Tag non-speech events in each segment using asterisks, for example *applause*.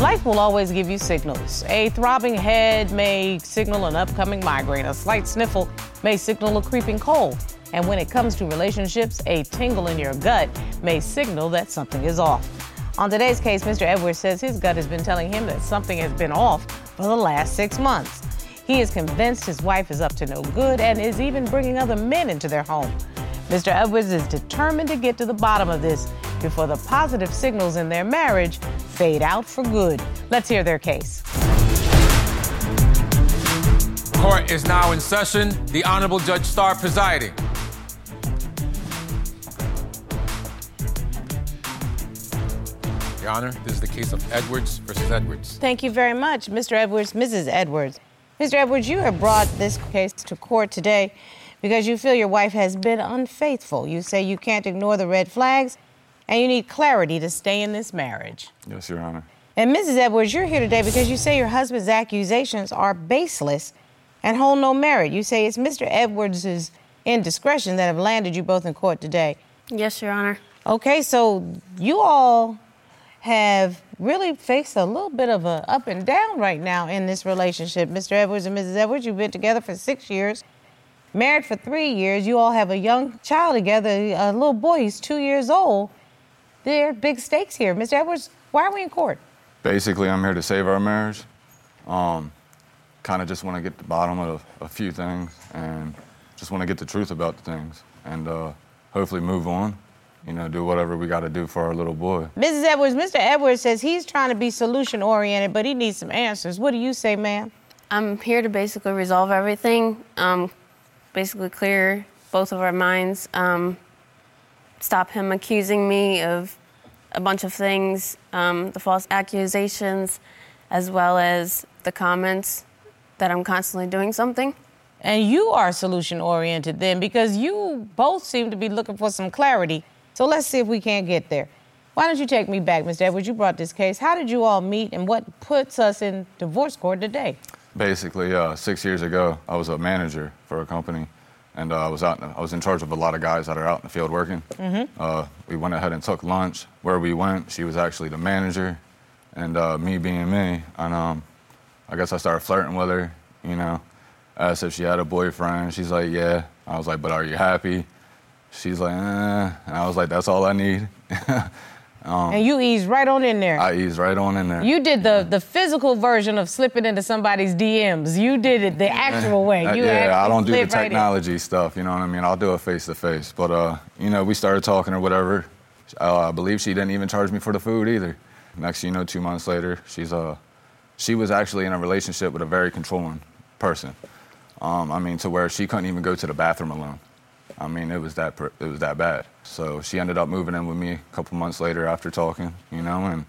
Life will always give you signals. A throbbing head may signal an upcoming migraine. A slight sniffle may signal a creeping cold. And when it comes to relationships, a tingle in your gut may signal that something is off. On today's case, Mr. Edwards says his gut has been telling him that something has been off for the last six months. He is convinced his wife is up to no good and is even bringing other men into their home. Mr. Edwards is determined to get to the bottom of this before the positive signals in their marriage fade out for good. Let's hear their case. Court is now in session. The Honorable Judge Star presiding. Your Honor, this is the case of Edwards versus Edwards. Thank you very much, Mr. Edwards, Mrs. Edwards. Mr. Edwards, you have brought this case to court today because you feel your wife has been unfaithful. You say you can't ignore the red flags and you need clarity to stay in this marriage. Yes, Your Honor. And Mrs. Edwards, you're here today because you say your husband's accusations are baseless and hold no merit. You say it's Mr. Edwards' indiscretion that have landed you both in court today. Yes, Your Honor. Okay, so you all have really faced a little bit of a up and down right now in this relationship. Mr. Edwards and Mrs. Edwards, you've been together for six years, married for three years. You all have a young child together, a little boy. He's two years old. There are big stakes here. Mr. Edwards, why are we in court? Basically, I'm here to save our marriage. Um, kind of just want to get to the bottom of a few things and just want to get the truth about the things and uh, hopefully move on you know, do whatever we got to do for our little boy. Mrs. Edwards, Mr. Edwards says he's trying to be solution oriented, but he needs some answers. What do you say, ma'am? I'm here to basically resolve everything, um, basically clear both of our minds, um, stop him accusing me of a bunch of things, um, the false accusations, as well as the comments that I'm constantly doing something. And you are solution oriented then because you both seem to be looking for some clarity so let's see if we can't get there. Why don't you take me back, Mr. Edwards? You brought this case. How did you all meet and what puts us in divorce court today? Basically, uh, six years ago, I was a manager for a company, and uh, I was out. I was in charge of a lot of guys that are out in the field working. Mm-hmm. Uh, we went ahead and took lunch. Where we went, she was actually the manager, and uh, me being me, and um, I guess I started flirting with her. You know, asked if she had a boyfriend. She's like, "Yeah." I was like, "But are you happy?" She's like, eh. And I was like, that's all I need. *laughs* um, and you eased right on in there. I eased right on in there. You did the, the physical version of slipping into somebody's DMs. You did it the actual way. You yeah, I don't do the technology right stuff. You know what I mean? I'll do it face to face. But uh, you know, we started talking or whatever. Uh, I believe she didn't even charge me for the food either. Next, you know, two months later, she's uh, she was actually in a relationship with a very controlling person. Um, I mean, to where she couldn't even go to the bathroom alone. I mean, it was that it was that bad. So she ended up moving in with me a couple months later after talking, you know, and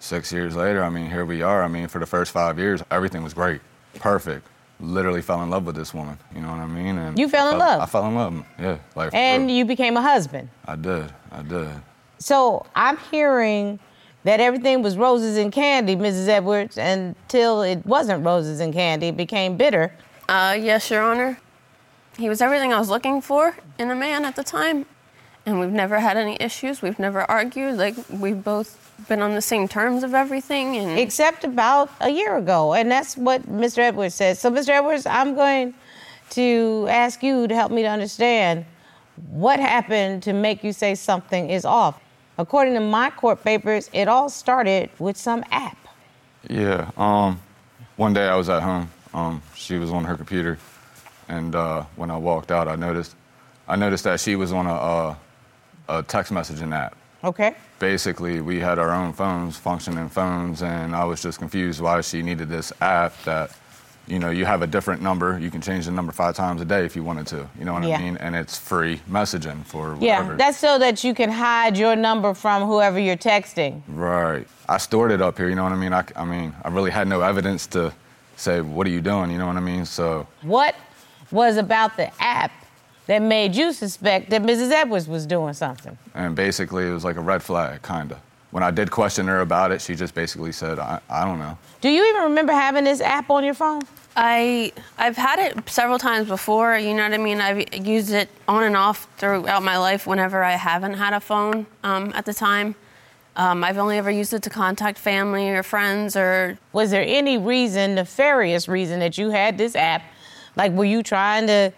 six years later, I mean, here we are. I mean, for the first five years, everything was great, perfect. Literally fell in love with this woman. You know what I mean? And you fell in I love. I fell in love. Yeah, like. And you became a husband. I did. I did. So I'm hearing that everything was roses and candy, Mrs. Edwards, until it wasn't roses and candy. It became bitter. Uh, yes, Your Honor. He was everything I was looking for in a man at the time. And we've never had any issues. We've never argued. Like, we've both been on the same terms of everything. And... Except about a year ago. And that's what Mr. Edwards said. So, Mr. Edwards, I'm going to ask you to help me to understand what happened to make you say something is off. According to my court papers, it all started with some app. Yeah. Um, one day I was at home. Um, she was on her computer and uh, when I walked out, I noticed, I noticed that she was on a, a, a text messaging app. Okay. Basically, we had our own phones, functioning phones, and I was just confused why she needed this app that, you know, you have a different number. You can change the number five times a day if you wanted to. You know what yeah. I mean? And it's free messaging for whatever. Yeah, that's so that you can hide your number from whoever you're texting. Right. I stored it up here. You know what I mean? I, I mean, I really had no evidence to say, what are you doing? You know what I mean? So. What was about the app that made you suspect that Mrs. Edwards was doing something. And basically, it was like a red flag, kind of. When I did question her about it, she just basically said, I, I don't know. Do you even remember having this app on your phone? I I've had it several times before. You know what I mean. I've used it on and off throughout my life whenever I haven't had a phone um, at the time. Um, I've only ever used it to contact family or friends or. Was there any reason, nefarious reason, that you had this app? Like, were you trying to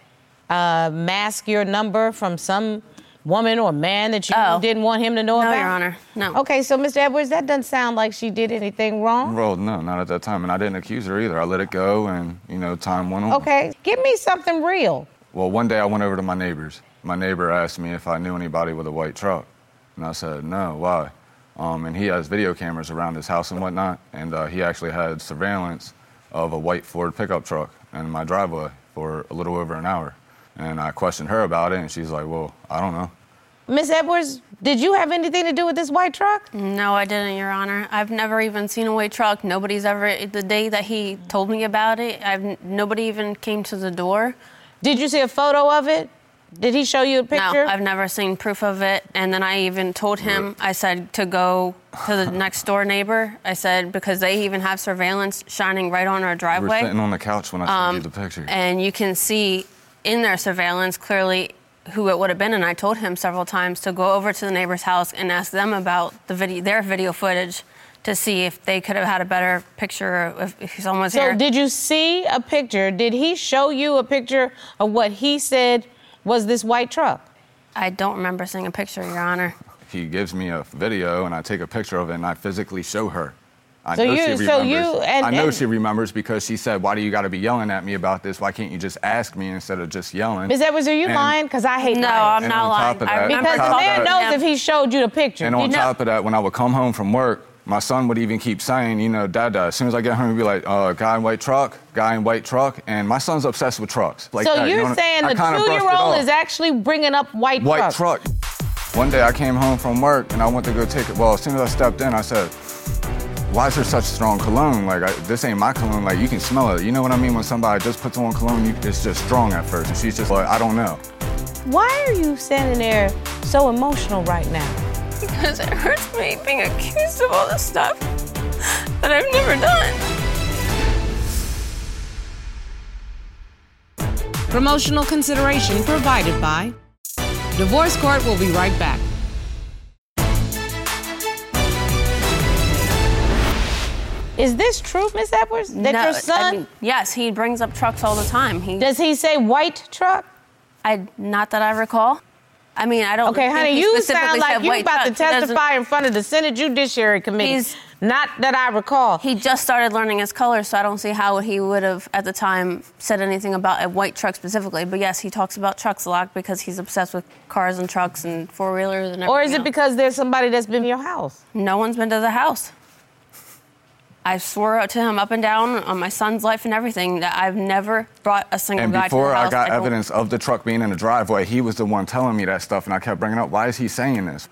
uh, mask your number from some woman or man that you Oh. didn't want him to know No, about? Your Honor. No. Okay, so Mr. Edwards, that doesn't sound like she did anything wrong. Well, no, not at that time, and I didn't accuse her either. I let it go, and you know, time went on. Okay, give me something real. Well, one day I went over to my neighbor's. My neighbor asked me if I knew anybody with a white truck, and I said no. Why? Um, and he has video cameras around his house and whatnot, and uh, he actually had surveillance of a white Ford pickup truck in my driveway for a little over an hour. And I questioned her about it, and she's like, "Well, I don't know." Miss Edwards, did you have anything to do with this white truck? No, I didn't, Your Honor. I've never even seen a white truck. Nobody's ever. The day that he told me about it, I've nobody even came to the door. Did you see a photo of it? Did he show you a picture? No, I've never seen proof of it. And then I even told him, I said to go to the next door neighbor. I said because they even have surveillance shining right on our We were driveway. sitting on the couch when I showed you the um, picture. and you can see in their surveillance clearly who it would have been. And I told him several times to go over to the neighbor's house and ask them about the video, their video footage, to see if they could have had a better picture if, if someone was So, here. did you see a picture? Did he show you a picture of what he said was this white truck? I don't remember seeing a picture, Your Honor. he gives me a video, and I take a picture of it, and I physically show her. I So know you- she so remembers. you- and- I know and- she remembers because she said, "Why do you got to be yelling at me about this? Why can't you just ask me instead of just yelling?" Miss Edwards, are you And- lying? Because I hate No, lying. I'm And not lying. top of I that- Because the man that- knows if he showed you the picture. And You on know- top of that, when I would come home from work, my son would even keep saying, you know, Dad, as soon as I get home, he'd be like, uh, guy in white truck, guy in white truck. And my son's obsessed with trucks. Like so that, you you're know? saying I the kinda brushed it two-year-old is actually bringing up white, white truck. One day I came home from work and I went to go take it. Well, as soon as I stepped in, I said, why is there such strong cologne? Like, I, this ain't my cologne. Like, you can smell it. You know what I mean? When somebody just puts on cologne, you, it's just strong at first. And she's just like, I don't know. Why are you standing there so emotional right now? Because it hurts me being accused of all this stuff that I've never done. Promotional consideration provided by Divorce Court will be right back. Is this true, Miss Edwards? That No, your I son mean, yes, he brings up trucks all the time. He, does he say white truck? I, not that I recall. I mean, I don't. Okay, think honey, he you sound like you about to truck. He doesn't- testify in front of the Senate Judiciary Committee. He's- Not that I recall. He just started learning his colors, so I don't see how he would have at the time said anything about a white truck specifically. But yes, he talks about trucks a lot because he's obsessed with cars and trucks and four wheelers and everything. or is it else. because there's somebody that's been in your house? no one's been to the house? I swore to him up and down on my son's life and everything that I've never brought a single And guy before to the I house. got don't- evidence of the truck being in the driveway, he was the one telling me that stuff, and I kept bringing up, why is he saying this?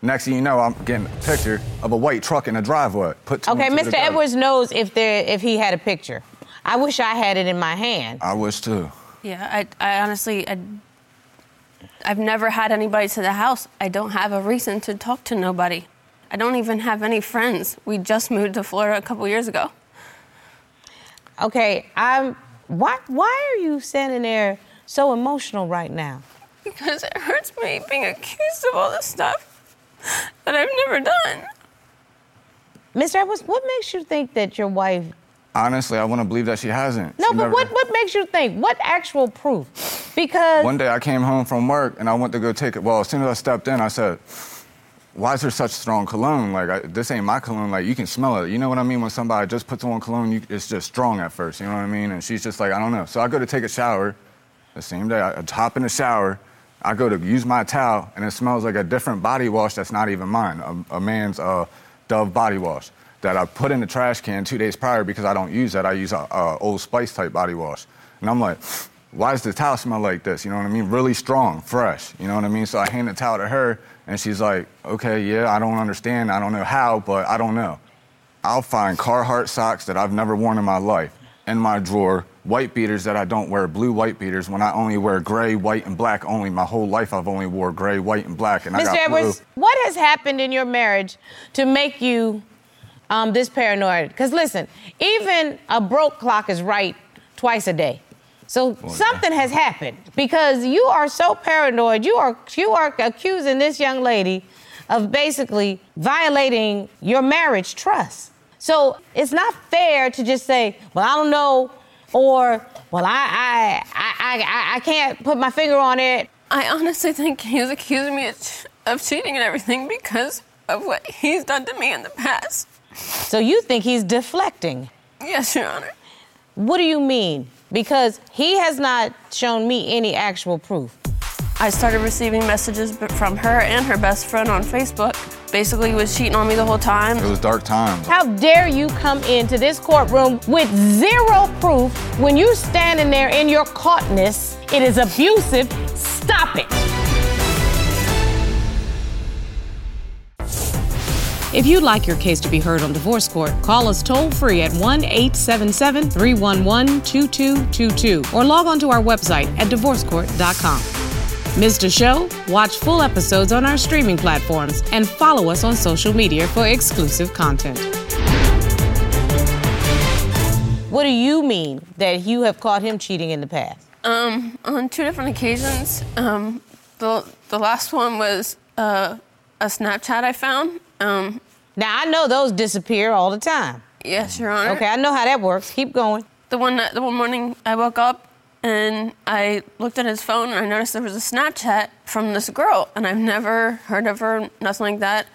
Next thing you know, I'm getting a picture of a white truck in the driveway. Put two Okay, two Mr. together. Edwards knows if there if he had a picture. I wish I had it in my hand. I wish too. Yeah, I, I honestly, I, I've never had anybody to the house. I don't have a reason to talk to nobody. I don't even have any friends. We just moved to Florida a couple years ago. Okay, I'm. Why why are you standing there so emotional right now? Because it hurts me being accused of all this stuff that I've never done. Mr. Edwards, what makes you think that your wife? Honestly, I want to believe that she hasn't. No, She but never- what what makes you think? What actual proof? Because One day I came home from work and I went to go take it. Well, as soon as I stepped in, I said, "Why is there such strong cologne? Like I, this ain't my cologne. Like you can smell it. You know what I mean? When somebody just puts on cologne, you, it's just strong at first. You know what I mean?" And she's just like, "I don't know." So I go to take a shower. The same day, I, I hop in the shower. I go to use my towel, and it smells like a different body wash that's not even mine. A, a man's uh, Dove body wash that I put in the trash can two days prior because I don't use that. I use a, a Old Spice type body wash, and I'm like why does the towel smell like this? You know what I mean? Really strong, fresh. You know what I mean? So I hand the towel to her, and she's like, okay, yeah, I don't understand. I don't know how, but I don't know. I'll find Carhartt socks that I've never worn in my life in my drawer, white beaters that I don't wear, blue white beaters when I only wear gray, white, and black only. My whole life I've only wore gray, white, and black, and I Mr. got Edwards, blue. what has happened in your marriage to make you um, this paranoid? Because listen, even a broke clock is right twice a day. So something has happened because you are so paranoid. You are you are accusing this young lady of basically violating your marriage trust. So it's not fair to just say, well, I don't know, or, well, I, I, I, I, I can't put my finger on it. I honestly think he's accusing me of cheating and everything because of what he's done to me in the past. So you think he's deflecting? Yes, Your Honor. What do you mean? Because he has not shown me any actual proof. I started receiving messages from her and her best friend on Facebook. Basically, he was cheating on me the whole time. It was dark times. How dare you come into this courtroom with zero proof when you're standing there in your caughtness? It is abusive. Stop it. If you'd like your case to be heard on divorce court, call us toll free at 1 877 311 2222 or log on to our website at divorcecourt.com. Missed a show? Watch full episodes on our streaming platforms and follow us on social media for exclusive content. What do you mean that you have caught him cheating in the past? Um, on two different occasions. Um, the the last one was uh, a Snapchat I found um, now I know those disappear all the time. Yes, Your Honor. Okay, I know how that works. Keep going. The one the one morning I woke up and I looked at his phone and I noticed there was a Snapchat from this girl, and I've never heard of her, nothing like that.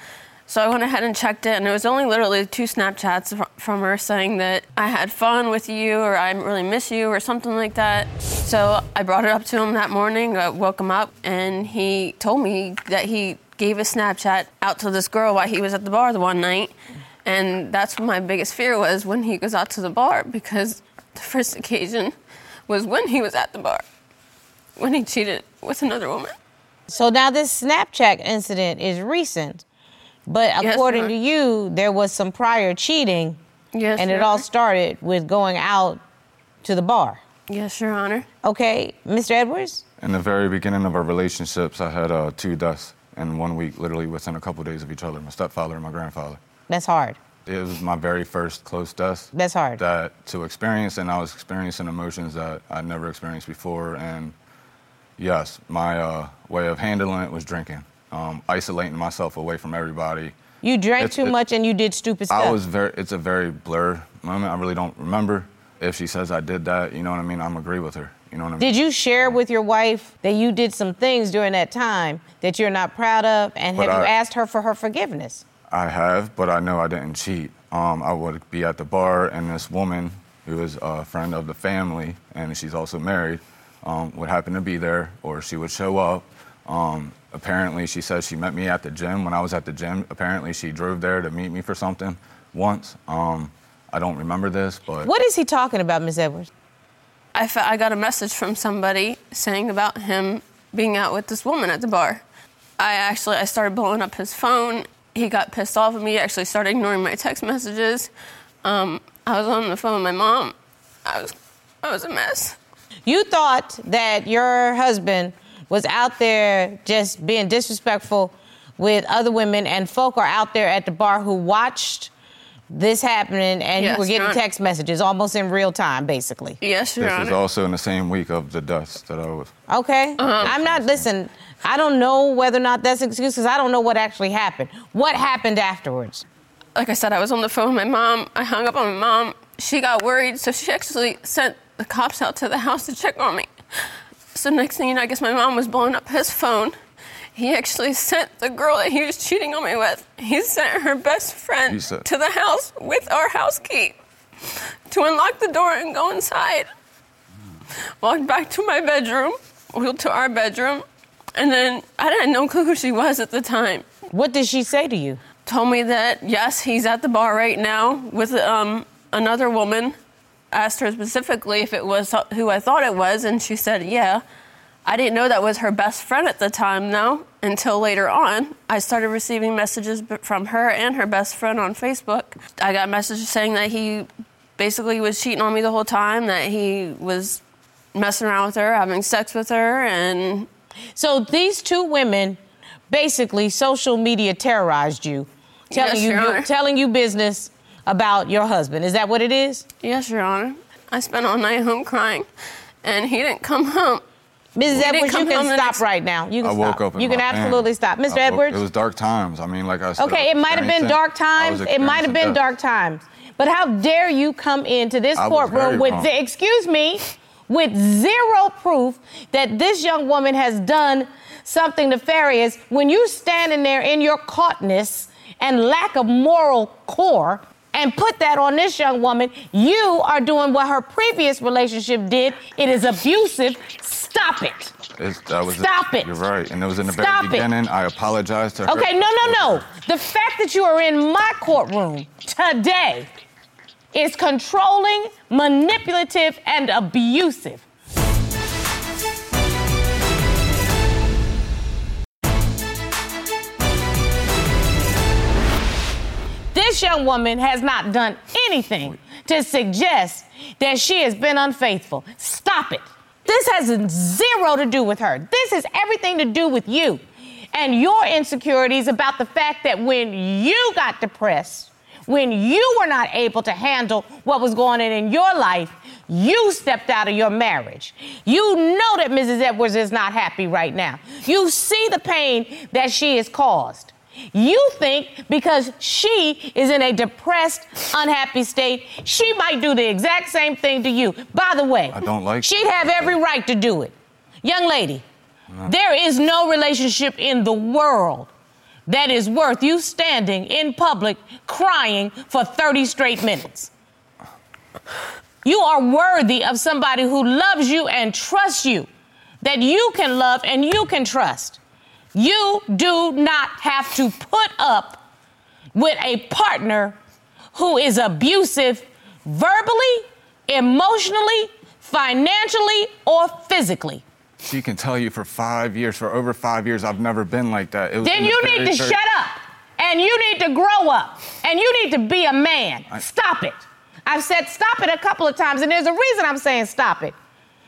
So I went ahead and checked it, and it was only literally two Snapchats from her saying that I had fun with you, or I really miss you, or something like that. So I brought it up to him that morning, I woke him up, and he told me that he gave a Snapchat out to this girl while he was at the bar the one night. And that's what my biggest fear was when he goes out to the bar because the first occasion was when he was at the bar, when he cheated with another woman. So now this Snapchat incident is recent, but yes, according to you, there was some prior cheating. Yes, and it all started with going out to the bar. Yes, Your Honor. Okay, Mr. Edwards? In the very beginning of our relationships, I had uh, two deaths in one week, literally within a couple of days of each other, my stepfather and my grandfather. That's hard. It was my very first close death. That's hard. That to experience, and I was experiencing emotions that I'd never experienced before. And yes, my uh, way of handling it was drinking, um, isolating myself away from everybody. You drank it's, too it, much and you did stupid stuff. I was very. It's a very blur moment. I really don't remember. If she says I did that, you know what I mean. I'm agree with her. You know what I mean? Did you share with your wife that you did some things during that time that you're not proud of, and but have I, you asked her for her forgiveness? I have, but I know I didn't cheat. Um, I would be at the bar, and this woman, who is a friend of the family, and she's also married, um, would happen to be there, or she would show up. Um, apparently, she says she met me at the gym when I was at the gym. Apparently, she drove there to meet me for something once. Um, I don't remember this, but. What is he talking about, Ms. Edwards? I, I got a message from somebody saying about him being out with this woman at the bar. I actually I started blowing up his phone. He got pissed off at me. He actually started ignoring my text messages. Um, I was on the phone with my mom. I was I was a mess. You thought that your husband was out there just being disrespectful with other women, and folk are out there at the bar who watched this happening and yes, you were getting text messages almost in real time, basically. Yes, Your This Honor. is also in the same week of the dust that I was. Okay. Uh-huh. I'm not, listen, I don't know whether or not that's an excuse because I don't know what actually happened. What happened afterwards? Like I said, I was on the phone with my mom. I hung up on my mom. She got worried, so she actually sent the cops out to the house to check on me. So next thing you know, I guess my mom was blowing up his phone he actually sent the girl that he was cheating on me with, he sent her best friend said, to the house with our house key to unlock the door and go inside. Walked back to my bedroom, wheeled to our bedroom, and then I had no clue who she was at the time. What did she say to you? Told me that yes, he's at the bar right now with um, another woman. Asked her specifically if it was who I thought it was, and she said yeah. I didn't know that was her best friend at the time, though, until later on. I started receiving messages from her and her best friend on Facebook. I got messages saying that he basically was cheating on me the whole time, that he was messing around with her, having sex with her, and. So these two women basically social media terrorized you, telling yes, you telling you business about your husband. Is that what it is? Yes, Your Honor. I spent all night home crying, and he didn't come home Mrs. Edwards, you can stop right now. You can I stop. woke up you can my absolutely stop. Mr. Edwards? It was dark times. I mean, like I said. Okay, I it might have been dark times. It might have been death. dark times. But how dare you come into this I courtroom with, calm. ze- excuse me, with zero proof that this young woman has done something nefarious when you standing there in your caughtness and lack of moral core and put that on this young woman, you are doing what her previous relationship did. It is abusive. Stop it. It's, that was Stop it. You're right. And it was in the Stop very it. beginning. I apologized to her. Okay, no, no, no. The fact that you are in my courtroom today is controlling, manipulative, and abusive. This young woman has not done anything to suggest that she has been unfaithful. Stop it. This has zero to do with her. This has everything to do with you and your insecurities about the fact that when you got depressed, when you were not able to handle what was going on in your life, you stepped out of your marriage. You know that Mrs. Edwards is not happy right now. You see the pain that she has caused. You think because she is in a depressed, unhappy state, she might do the exact same thing to you. By the way, I don't like she'd have every right to do it. Young lady, there is no relationship in the world that is worth you standing in public crying for 30 straight minutes. You are worthy of somebody who loves you and trusts you, that you can love and you can trust. You do not have to put up with a partner who is abusive verbally, emotionally, financially, or physically. She can tell you for five years, for over five years, I've never been like that. It was Then the you need to shut up and you need to grow up and you need to be a man. I- Stop it. I've said stop it a couple of times, and there's a reason I'm saying stop it.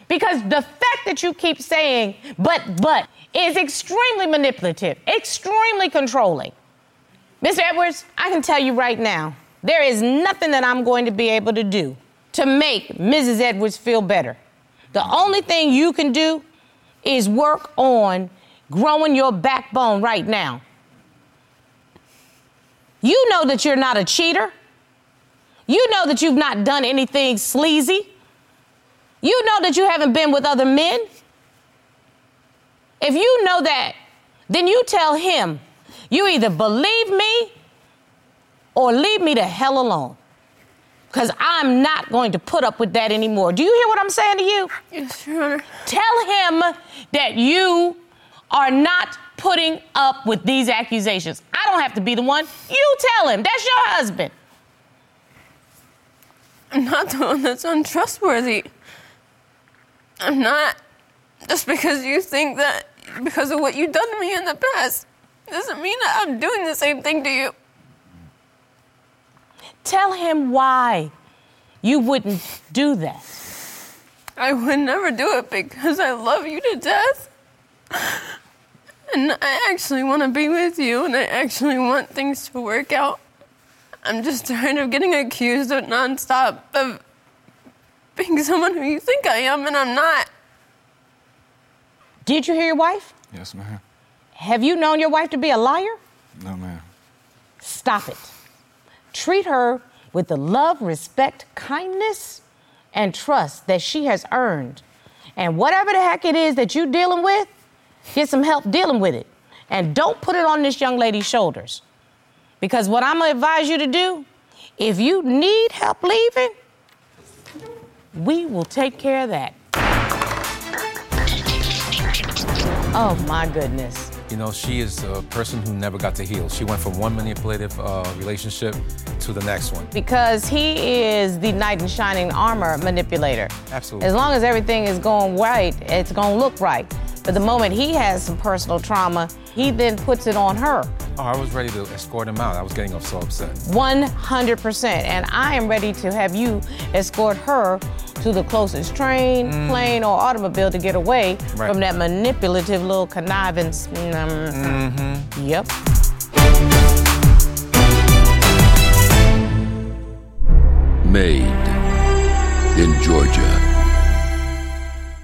Because the fact that you keep saying but, but is extremely manipulative, extremely controlling. Mr. Edwards, I can tell you right now, there is nothing that I'm going to be able to do to make Mrs. Edwards feel better. The only thing you can do is work on growing your backbone right now. You know that you're not a cheater. You know that you've not done anything sleazy. You know that you haven't been with other men. If you know that, then you tell him, you either believe me or leave me the hell alone. Because I'm not going to put up with that anymore. Do you hear what I'm saying to you? Yes, Your Honor. Tell him that you are not putting up with these accusations. I don't have to be the one. You tell him. That's your husband. I'm not the one that's untrustworthy. I'm not. Just because you think that because of what you've done to me in the past doesn't mean that I'm doing the same thing to you. Tell him why you wouldn't do that. I would never do it because I love you to death. And I actually want to be with you and I actually want things to work out. I'm just tired of getting accused of nonstop of being *laughs* someone who you think I am and I'm not. Did you hear your wife? Yes, ma'am. Have you known your wife to be a liar? No, ma'am. Stop it. Treat her with the love, respect, kindness, and trust that she has earned. And whatever the heck it is that you're dealing with, get some help dealing with it. And don't put it on this young lady's shoulders. Because what I'm gonna advise you to do, if you need help leaving, we will take care of that. Oh my goodness. You know, she is a person who never got to heal. She went from one manipulative uh, relationship to the next one. Because he is the knight in shining armor manipulator. Absolutely. As long as everything is going right, it's going to look right. But the moment he has some personal trauma, he then puts it on her. Oh, I was ready to escort him out. I was getting so upset. 100%. And I am ready to have you escort her to the closest train, plane, or automobile to get away Mm. Right. from that manipulative little conniving. Um, Mm-hmm. Yep. Made in Georgia.